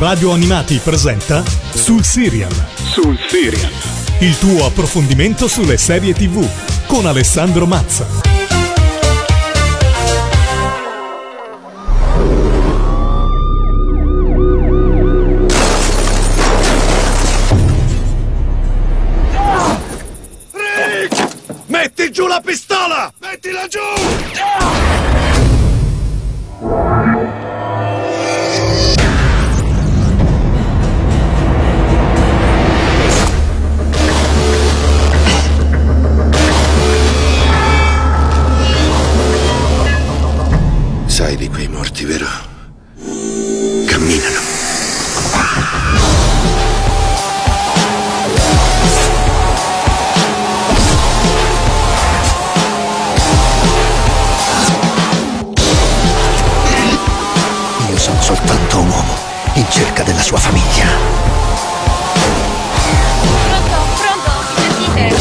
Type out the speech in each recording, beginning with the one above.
Radio Animati presenta Sul Serial. Sul Serial. Il tuo approfondimento sulle serie TV con Alessandro Mazza. Rick! Metti giù la pistola! Mettila giù! In cerca della sua famiglia. Pronto, pronto, mi sentite?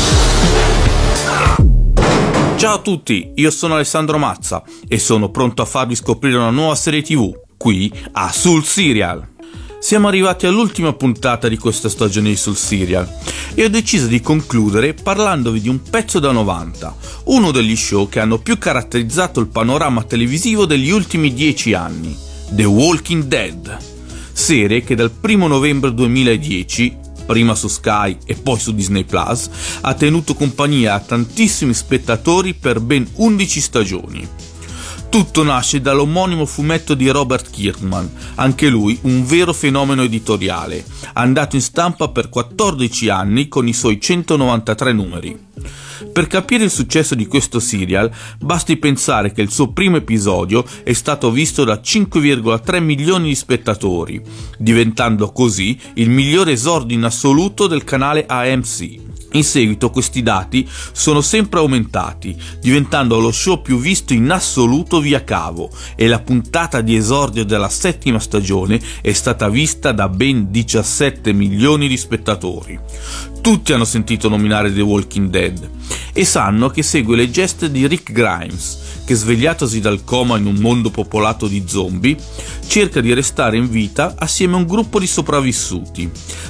Ciao a tutti, io sono Alessandro Mazza e sono pronto a farvi scoprire una nuova serie TV, qui a Sul Serial. Siamo arrivati all'ultima puntata di questa stagione di Sul Serial e ho deciso di concludere parlandovi di un pezzo da 90, uno degli show che hanno più caratterizzato il panorama televisivo degli ultimi dieci anni, The Walking Dead, serie che dal 1 novembre 2010 prima su Sky e poi su Disney Plus, ha tenuto compagnia a tantissimi spettatori per ben 11 stagioni. Tutto nasce dall'omonimo fumetto di Robert Kirkman, anche lui un vero fenomeno editoriale, andato in stampa per 14 anni con i suoi 193 numeri. Per capire il successo di questo serial, basti pensare che il suo primo episodio è stato visto da 5,3 milioni di spettatori, diventando così il migliore esordio in assoluto del canale AMC. In seguito questi dati sono sempre aumentati, diventando lo show più visto in assoluto via cavo e la puntata di esordio della settima stagione è stata vista da ben 17 milioni di spettatori. Tutti hanno sentito nominare The Walking Dead e sanno che segue le geste di Rick Grimes, che svegliatosi dal coma in un mondo popolato di zombie, cerca di restare in vita assieme a un gruppo di sopravvissuti.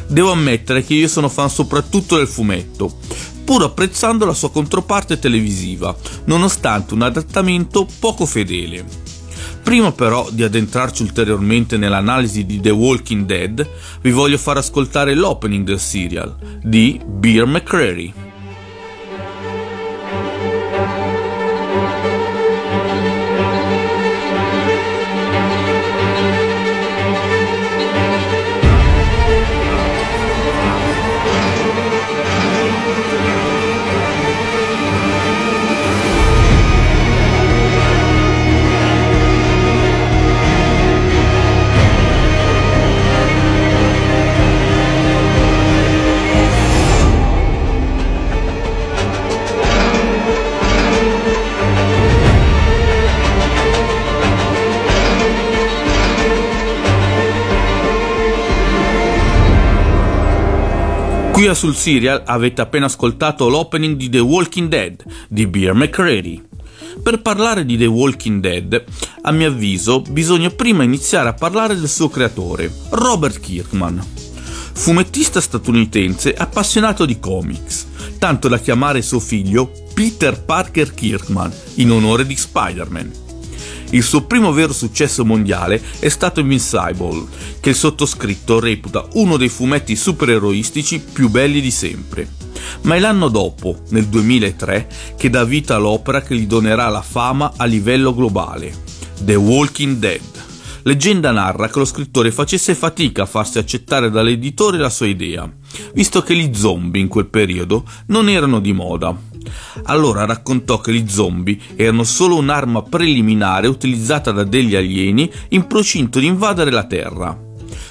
Devo ammettere che io sono fan soprattutto del fumetto, pur apprezzando la sua controparte televisiva, nonostante un adattamento poco fedele. Prima però di addentrarci ulteriormente nell'analisi di The Walking Dead, vi voglio far ascoltare l'opening del serial di Beer McCreary. Qui a sul serial avete appena ascoltato l'opening di The Walking Dead di Beer McCready. Per parlare di The Walking Dead, a mio avviso, bisogna prima iniziare a parlare del suo creatore, Robert Kirkman. Fumettista statunitense appassionato di comics, tanto da chiamare suo figlio Peter Parker Kirkman in onore di Spider-Man. Il suo primo vero successo mondiale è stato Invincible, che il sottoscritto reputa uno dei fumetti supereroistici più belli di sempre. Ma è l'anno dopo, nel 2003, che dà vita all'opera che gli donerà la fama a livello globale, The Walking Dead. Leggenda narra che lo scrittore facesse fatica a farsi accettare dall'editore la sua idea, visto che gli zombie in quel periodo non erano di moda. Allora raccontò che gli zombie erano solo un'arma preliminare utilizzata da degli alieni in procinto di invadere la Terra.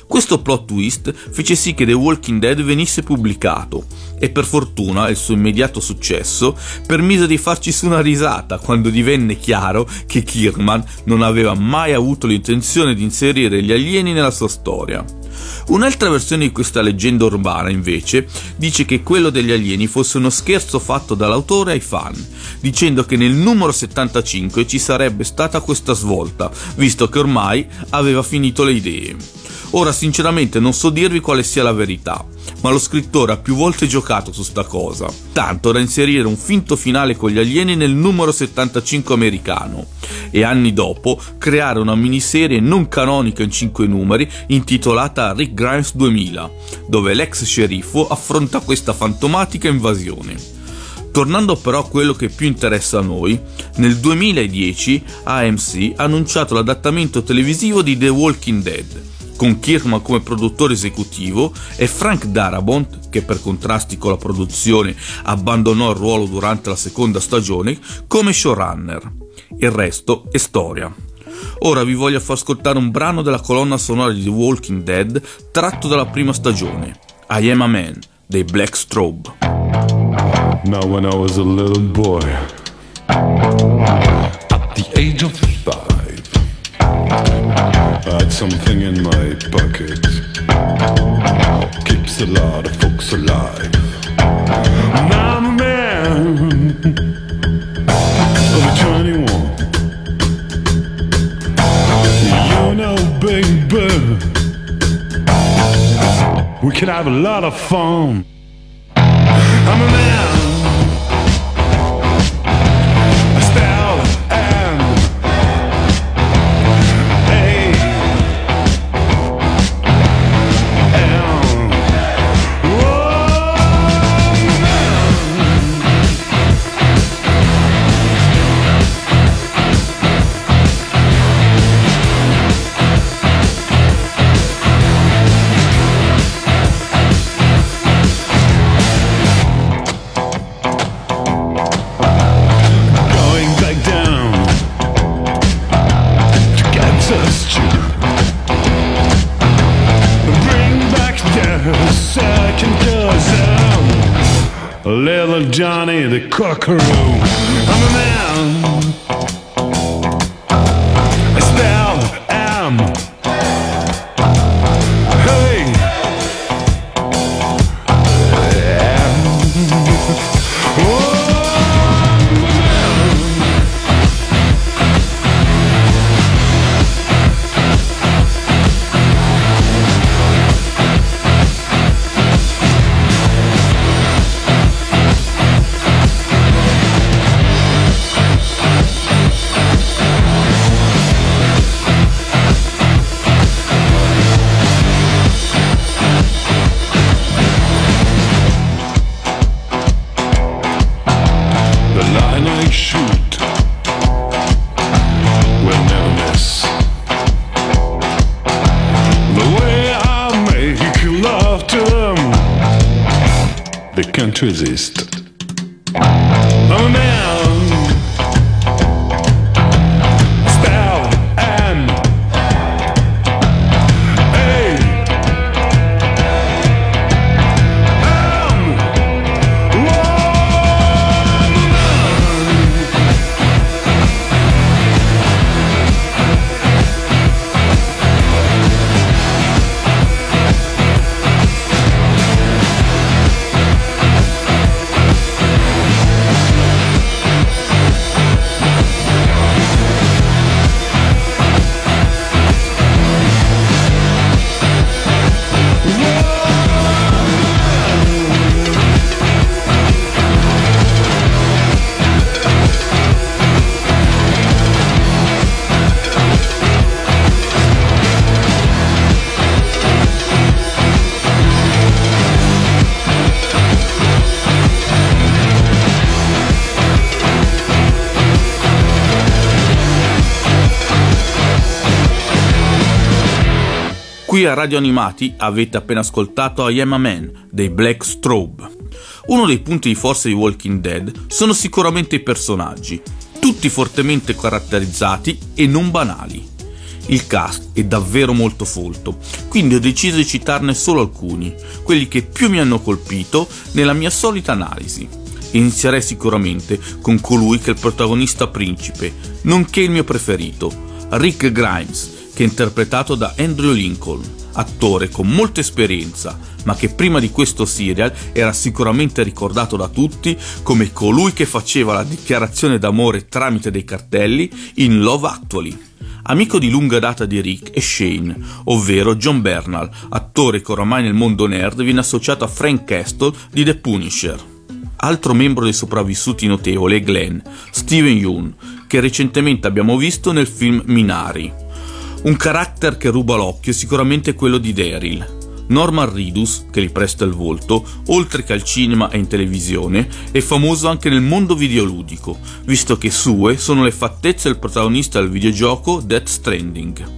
Questo plot twist fece sì che The Walking Dead venisse pubblicato e per fortuna il suo immediato successo permise di farci su una risata quando divenne chiaro che Kirkman non aveva mai avuto l'intenzione di inserire gli alieni nella sua storia. Un'altra versione di questa leggenda urbana, invece, dice che quello degli alieni fosse uno scherzo fatto dall'autore ai fan, dicendo che nel numero 75 ci sarebbe stata questa svolta, visto che ormai aveva finito le idee. Ora sinceramente non so dirvi quale sia la verità, ma lo scrittore ha più volte giocato su sta cosa, tanto da inserire un finto finale con gli alieni nel numero 75 americano e anni dopo creare una miniserie non canonica in 5 numeri intitolata Rick Grimes 2000, dove l'ex sceriffo affronta questa fantomatica invasione. Tornando però a quello che più interessa a noi, nel 2010 AMC ha annunciato l'adattamento televisivo di The Walking Dead, con Kirkman come produttore esecutivo e Frank Darabont, che per contrasti con la produzione abbandonò il ruolo durante la seconda stagione, come showrunner. Il resto è storia. Ora vi voglio far ascoltare un brano della colonna sonora di The Walking Dead tratto dalla prima stagione, I Am a Man, dei Black Strobe. Now, when I was a little boy, at the age of five, had something in my pocket. Keeps a lot of folks alive. Now I'm a man of 21. You know, baby, we can have a lot of fun. I'm a man. Second cousin, little Johnny the Cockaroo. I'm a man. Can't resist. Qui a Radio Animati avete appena ascoltato I Am a Man dei Black Strobe. Uno dei punti di forza di Walking Dead sono sicuramente i personaggi, tutti fortemente caratterizzati e non banali. Il cast è davvero molto folto, quindi ho deciso di citarne solo alcuni, quelli che più mi hanno colpito nella mia solita analisi. Inizierei sicuramente con colui che è il protagonista principe, nonché il mio preferito, Rick Grimes, che è interpretato da Andrew Lincoln, attore con molta esperienza, ma che prima di questo serial era sicuramente ricordato da tutti come colui che faceva la dichiarazione d'amore tramite dei cartelli in Love Actually. Amico di lunga data di Rick e Shane, ovvero John Bernal, attore che oramai nel mondo nerd viene associato a Frank Castle di The Punisher. Altro membro dei sopravvissuti notevole è Glenn, Steven Yeun, che recentemente abbiamo visto nel film Minari. Un carattere che ruba l'occhio è sicuramente quello di Daryl. Norman Reedus, che gli presta il volto, oltre che al cinema e in televisione, è famoso anche nel mondo videoludico, visto che sue sono le fattezze del protagonista del videogioco Death Stranding.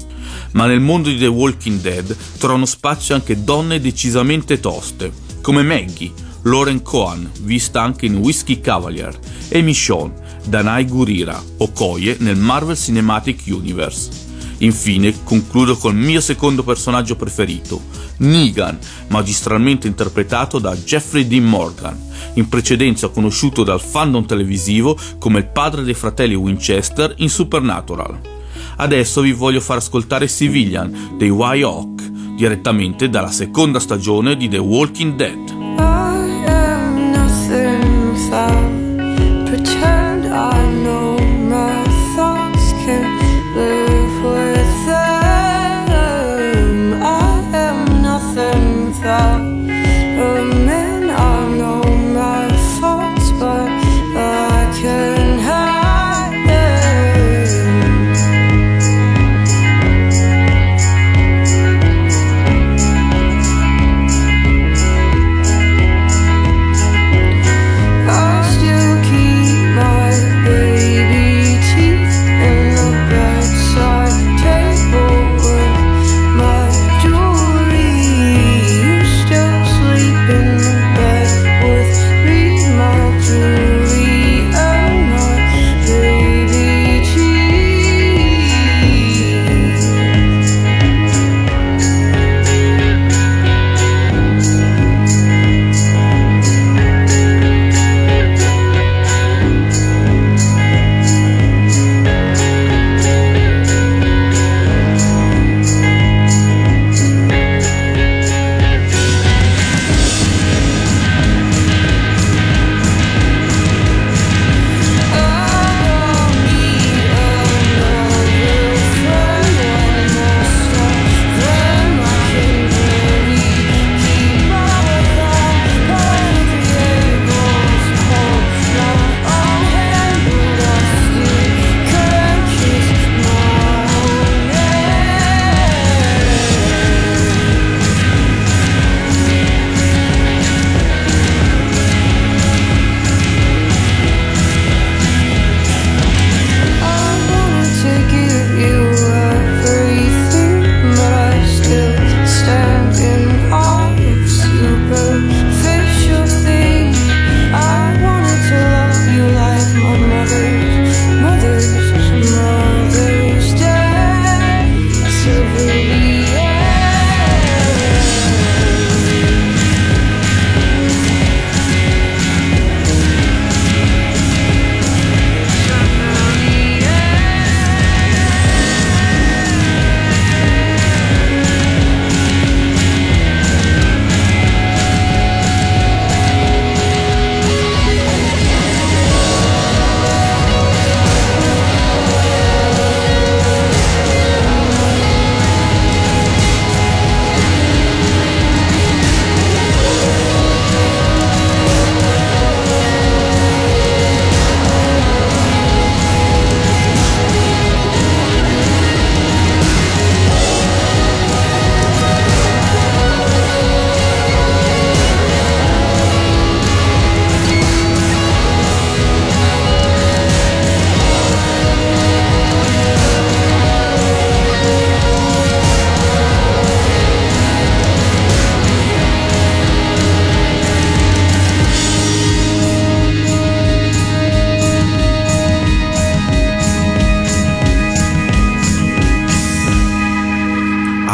Ma nel mondo di The Walking Dead trovano spazio anche donne decisamente toste, come Maggie, Lauren Cohan, vista anche in Whiskey Cavalier, e Michonne, Danai Gurira, Okoye nel Marvel Cinematic Universe. Infine concludo col mio secondo personaggio preferito, Negan, magistralmente interpretato da Jeffrey Dean Morgan, in precedenza conosciuto dal fandom televisivo come il padre dei fratelli Winchester in Supernatural. Adesso vi voglio far ascoltare Civilian dei White Hawk, direttamente dalla seconda stagione di The Walking Dead.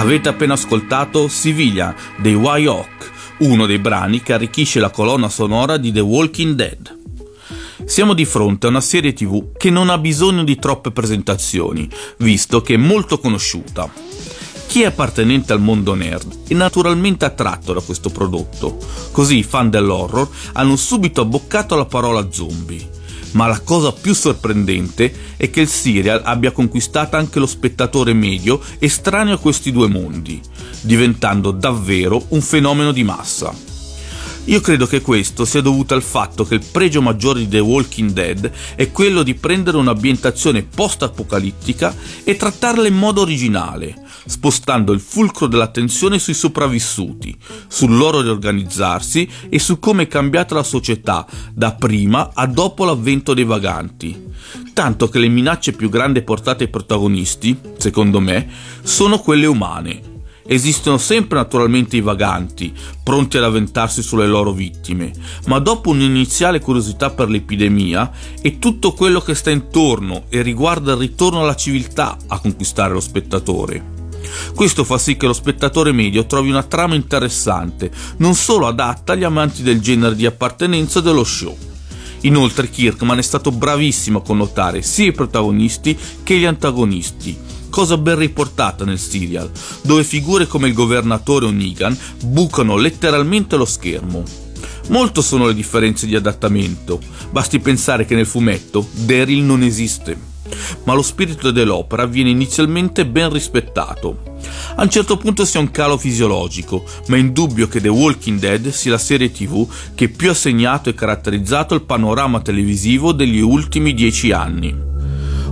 Avete appena ascoltato Siviglia dei White Hawk, uno dei brani che arricchisce la colonna sonora di The Walking Dead. Siamo di fronte a una serie tv che non ha bisogno di troppe presentazioni, visto che è molto conosciuta. Chi è appartenente al mondo nerd è naturalmente attratto da questo prodotto, così i fan dell'horror hanno subito abboccato la parola zombie. Ma la cosa più sorprendente è che il serial abbia conquistato anche lo spettatore medio estraneo a questi due mondi, diventando davvero un fenomeno di massa. Io credo che questo sia dovuto al fatto che il pregio maggiore di The Walking Dead è quello di prendere un'ambientazione post-apocalittica e trattarla in modo originale, spostando il fulcro dell'attenzione sui sopravvissuti, sul loro riorganizzarsi e su come è cambiata la società da prima a dopo l'avvento dei vaganti. Tanto che le minacce più grandi portate ai protagonisti, secondo me, sono quelle umane. Esistono sempre naturalmente i vaganti, pronti ad avventarsi sulle loro vittime, ma dopo un'iniziale curiosità per l'epidemia è tutto quello che sta intorno e riguarda il ritorno alla civiltà a conquistare lo spettatore. Questo fa sì che lo spettatore medio trovi una trama interessante, non solo adatta agli amanti del genere di appartenenza dello show. Inoltre Kirkman è stato bravissimo a connotare sia i protagonisti che gli antagonisti, cosa ben riportata nel serial, dove figure come il governatore o Negan bucano letteralmente lo schermo. Molto sono le differenze di adattamento, basti pensare che nel fumetto Daryl non esiste ma lo spirito dell'opera viene inizialmente ben rispettato. A un certo punto si ha un calo fisiologico, ma è indubbio che The Walking Dead sia la serie tv che più ha segnato e caratterizzato il panorama televisivo degli ultimi dieci anni.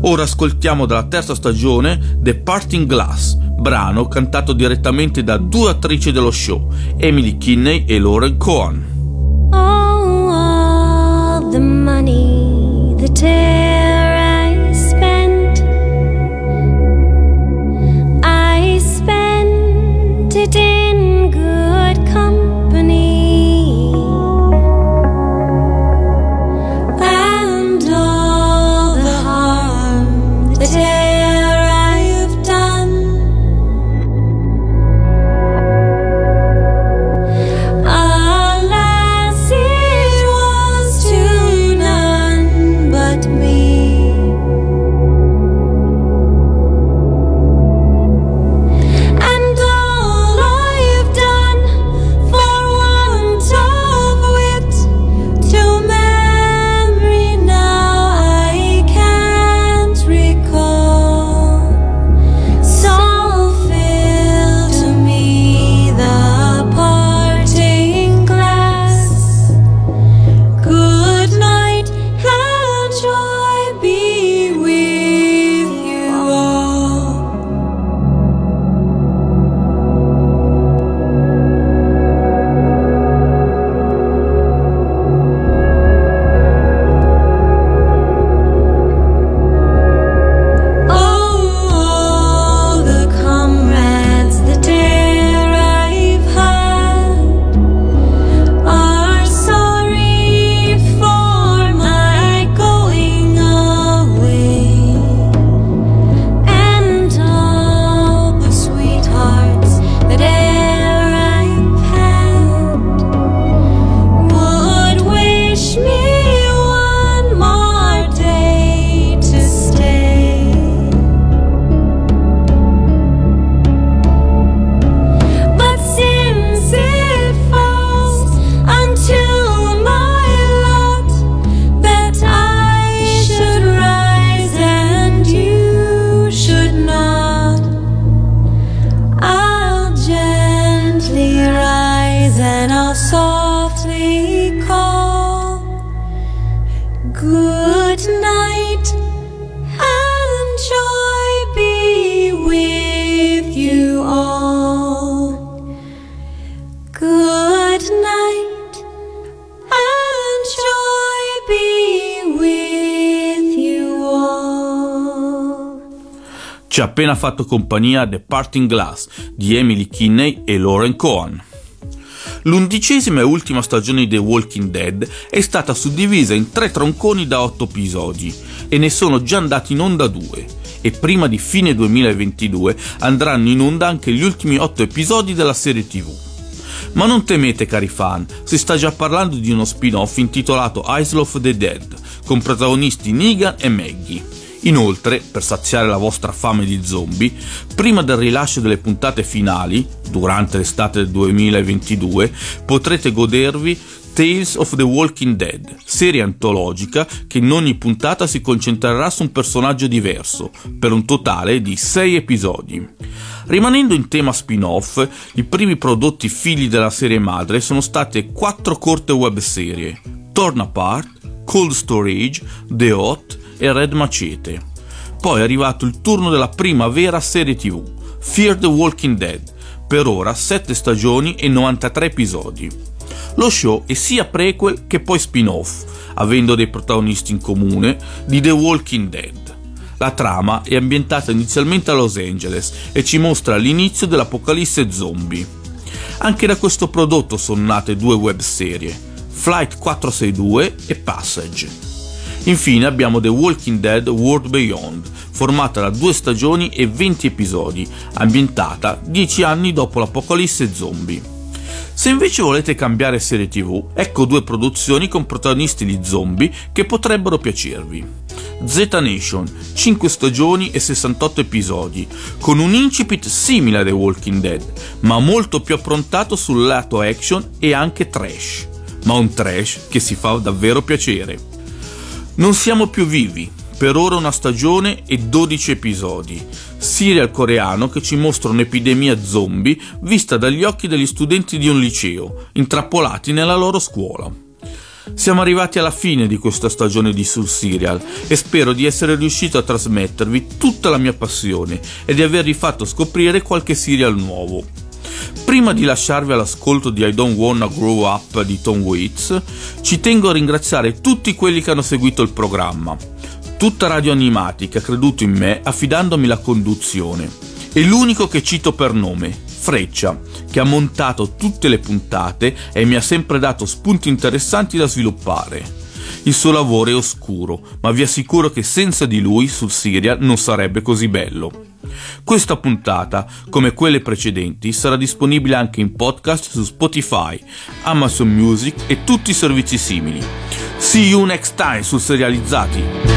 Ora ascoltiamo dalla terza stagione The Parting Glass, brano cantato direttamente da due attrici dello show, Emily Kinney e Lauren Cohen. Oh, all the money, the tear I spent. I spent it in good company. Appena fatto compagnia The Parting Glass di Emily Kinney e Lauren Cohen. L'undicesima e ultima stagione di The Walking Dead è stata suddivisa in tre tronconi da otto episodi e ne sono già andati in onda due e prima di fine 2022 andranno in onda anche gli ultimi otto episodi della serie tv. Ma non temete cari fan, si sta già parlando di uno spin-off intitolato Isle of the Dead, con protagonisti Negan e Maggie. Inoltre, per saziare la vostra fame di zombie, prima del rilascio delle puntate finali, durante l'estate del 2022, potrete godervi Tales of the Walking Dead, serie antologica che in ogni puntata si concentrerà su un personaggio diverso, per un totale di 6 episodi. Rimanendo in tema spin-off, i primi prodotti figli della serie madre sono state quattro corte webserie, Torn Apart, Cold Storage, The Hot e Red Macete. Poi è arrivato il turno della prima vera serie tv, Fear the Walking Dead, per ora 7 stagioni e 93 episodi. Lo show è sia prequel che poi spin-off, avendo dei protagonisti in comune di The Walking Dead. La trama è ambientata inizialmente a Los Angeles e ci mostra l'inizio dell'apocalisse zombie. Anche da questo prodotto sono nate due webserie, Flight 462 e Passage. Infine abbiamo The Walking Dead World Beyond, formata da due stagioni e 20 episodi, ambientata 10 anni dopo l'apocalisse zombie. Se invece volete cambiare serie tv, ecco due produzioni con protagonisti di zombie che potrebbero piacervi. Z Nation, 5 stagioni e 68 episodi, con un incipit simile a The Walking Dead, ma molto più approntato sul lato action e anche trash, ma un trash che si fa davvero piacere. Non siamo più vivi, per ora una stagione e 12 episodi, serial coreano che ci mostra un'epidemia zombie vista dagli occhi degli studenti di un liceo, intrappolati nella loro scuola. Siamo arrivati alla fine di questa stagione di Sul Serial e spero di essere riuscito a trasmettervi tutta la mia passione e di avervi fatto scoprire qualche serial nuovo. Prima di lasciarvi all'ascolto di I Don't Wanna Grow Up di Tom Waits, ci tengo a ringraziare tutti quelli che hanno seguito il programma, tutta Radio Animati che ha creduto in me affidandomi la conduzione, e l'unico che cito per nome, Freccia, che ha montato tutte le puntate e mi ha sempre dato spunti interessanti da sviluppare. Il suo lavoro è oscuro, ma vi assicuro che senza di lui sul serial non sarebbe così bello. Questa puntata, come quelle precedenti, sarà disponibile anche in podcast su Spotify, Amazon Music e tutti i servizi simili. See you next time sul Serializzati!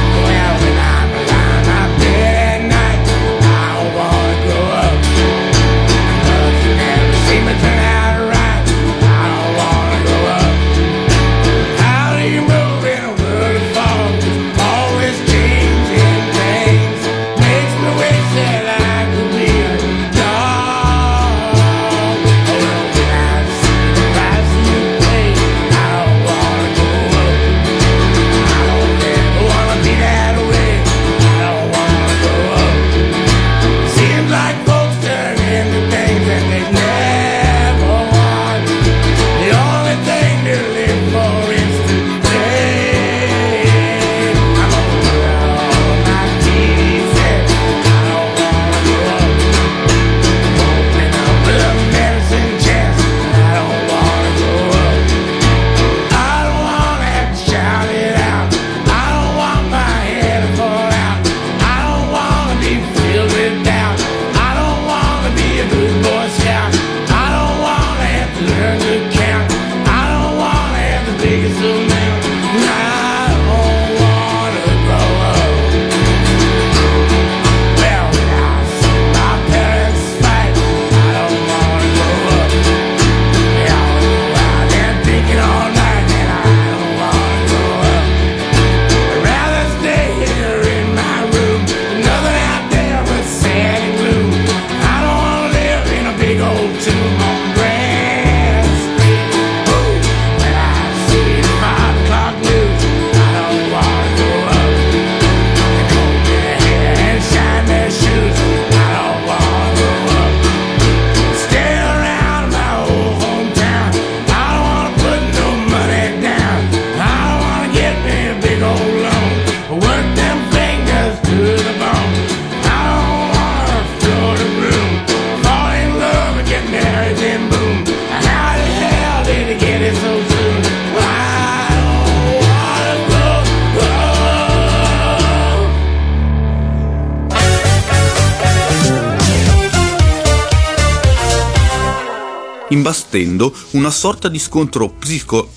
Imbastendo una sorta di scontro psico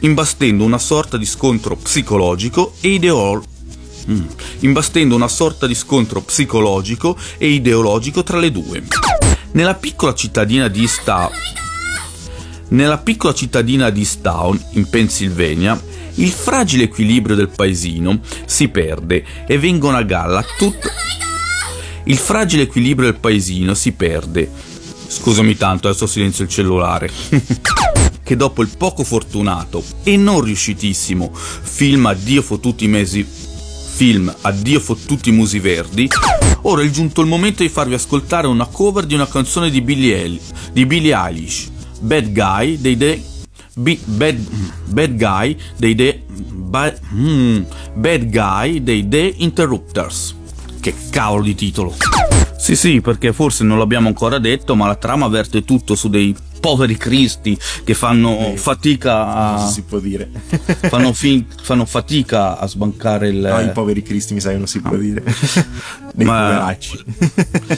imbastendo una sorta di scontro psicologico e, ideol- mm, imbastendo una sorta di scontro psicologico e ideologico tra le due. Nella piccola cittadina di Sta... Nella piccola cittadina di Stown, in Pennsylvania, il fragile equilibrio del paesino si perde e vengono a galla tutto... Il fragile equilibrio del paesino si perde. Scusami tanto, adesso silenzio il cellulare. che dopo il poco fortunato e non riuscitissimo film Addio fottuti mesi film Addio fottuti musi verdi, ora è giunto il momento di farvi ascoltare una cover di una canzone di Billie, Eil- di Billie Eilish, Bad Guy dei The Bi- bad, bad Guy dei The ba- mm, Bad Guy dei The Interrupters. Che cavolo di titolo! Sì, sì, perché forse non l'abbiamo ancora detto, ma la trama verte tutto su dei poveri cristi che fanno fatica a. si può dire. fanno, fin- fanno fatica a sbancare il. No, i poveri cristi mi sa che non si può dire. Dei Ma- poveracci.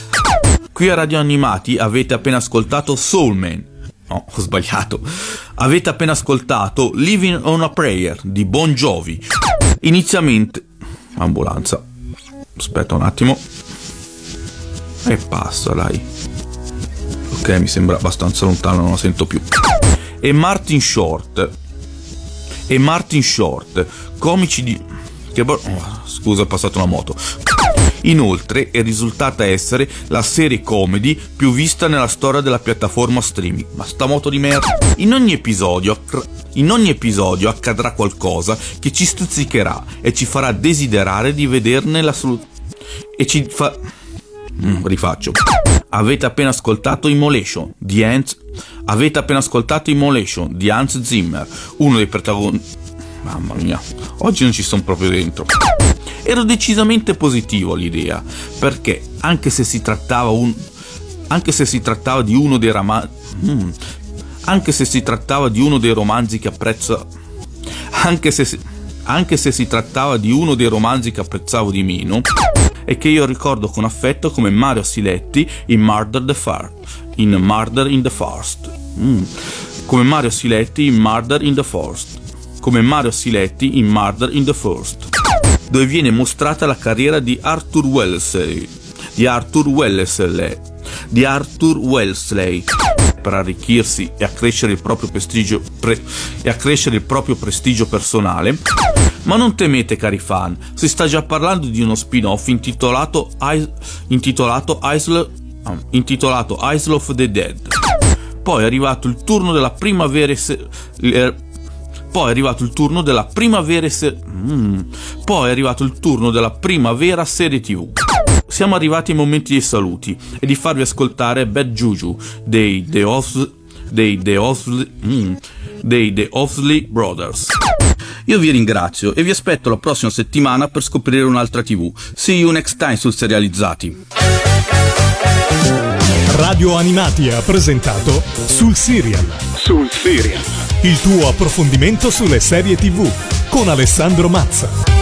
Qui a Radio Animati avete appena ascoltato Soul Man. No, ho sbagliato. Avete appena ascoltato Living on a Prayer di Bon Jovi. Inizialmente. Ambulanza. Aspetta un attimo. E passa, dai. Ok, mi sembra abbastanza lontano, non la sento più. E Martin Short. E Martin Short, comici di. Che bo- oh, scusa, è passata una moto. Inoltre è risultata essere la serie comedy più vista nella storia della piattaforma streaming. Ma sta moto di merda. In ogni episodio, in ogni episodio accadrà qualcosa che ci stuzzicherà e ci farà desiderare di vederne la soluzione. E ci fa. Mm, rifaccio. Avete appena ascoltato Immolation di Hans. Avete appena ascoltato Immolation di Hans Zimmer, uno dei protagonisti. Mamma mia, oggi non ci sono proprio dentro. Ero decisamente positivo all'idea, perché anche se si trattava un. Se si trattava di uno dei romanzi. anche se si trattava di uno dei romanzi che apprezzo. Anche se si, anche se si trattava di uno dei romanzi che apprezzavo di meno, e che io ricordo con affetto come Mario Siletti in Murder the Far, in Murder in the Forest. Mm. Come Mario Siletti in Murder in the Forest. Come Mario Siletti in Murder in the First. Dove viene mostrata la carriera di Arthur Wellesley. Di Arthur Wellesley. Di Arthur Wellesley. Per arricchirsi e accrescere il proprio prestigio, pre- e accrescere il proprio prestigio personale. Ma non temete, cari fan, si sta già parlando di uno spin-off intitolato, intitolato, Isle- ah, intitolato Isle of the Dead. Poi è arrivato il turno della primavera. e se- eh, poi è arrivato il turno della primavera. e se- mm. Poi è arrivato il turno della primavera serie TV. Siamo arrivati ai momenti dei saluti e di farvi ascoltare Bad Juju dei The Os- dei The Osley, mm, dei The Osley Brothers. Io vi ringrazio e vi aspetto la prossima settimana per scoprire un'altra TV. See you next time sul Serializzati. Radio Animati ha presentato Sul Serial. Sul Serial. Il tuo approfondimento sulle serie TV con Alessandro Mazza.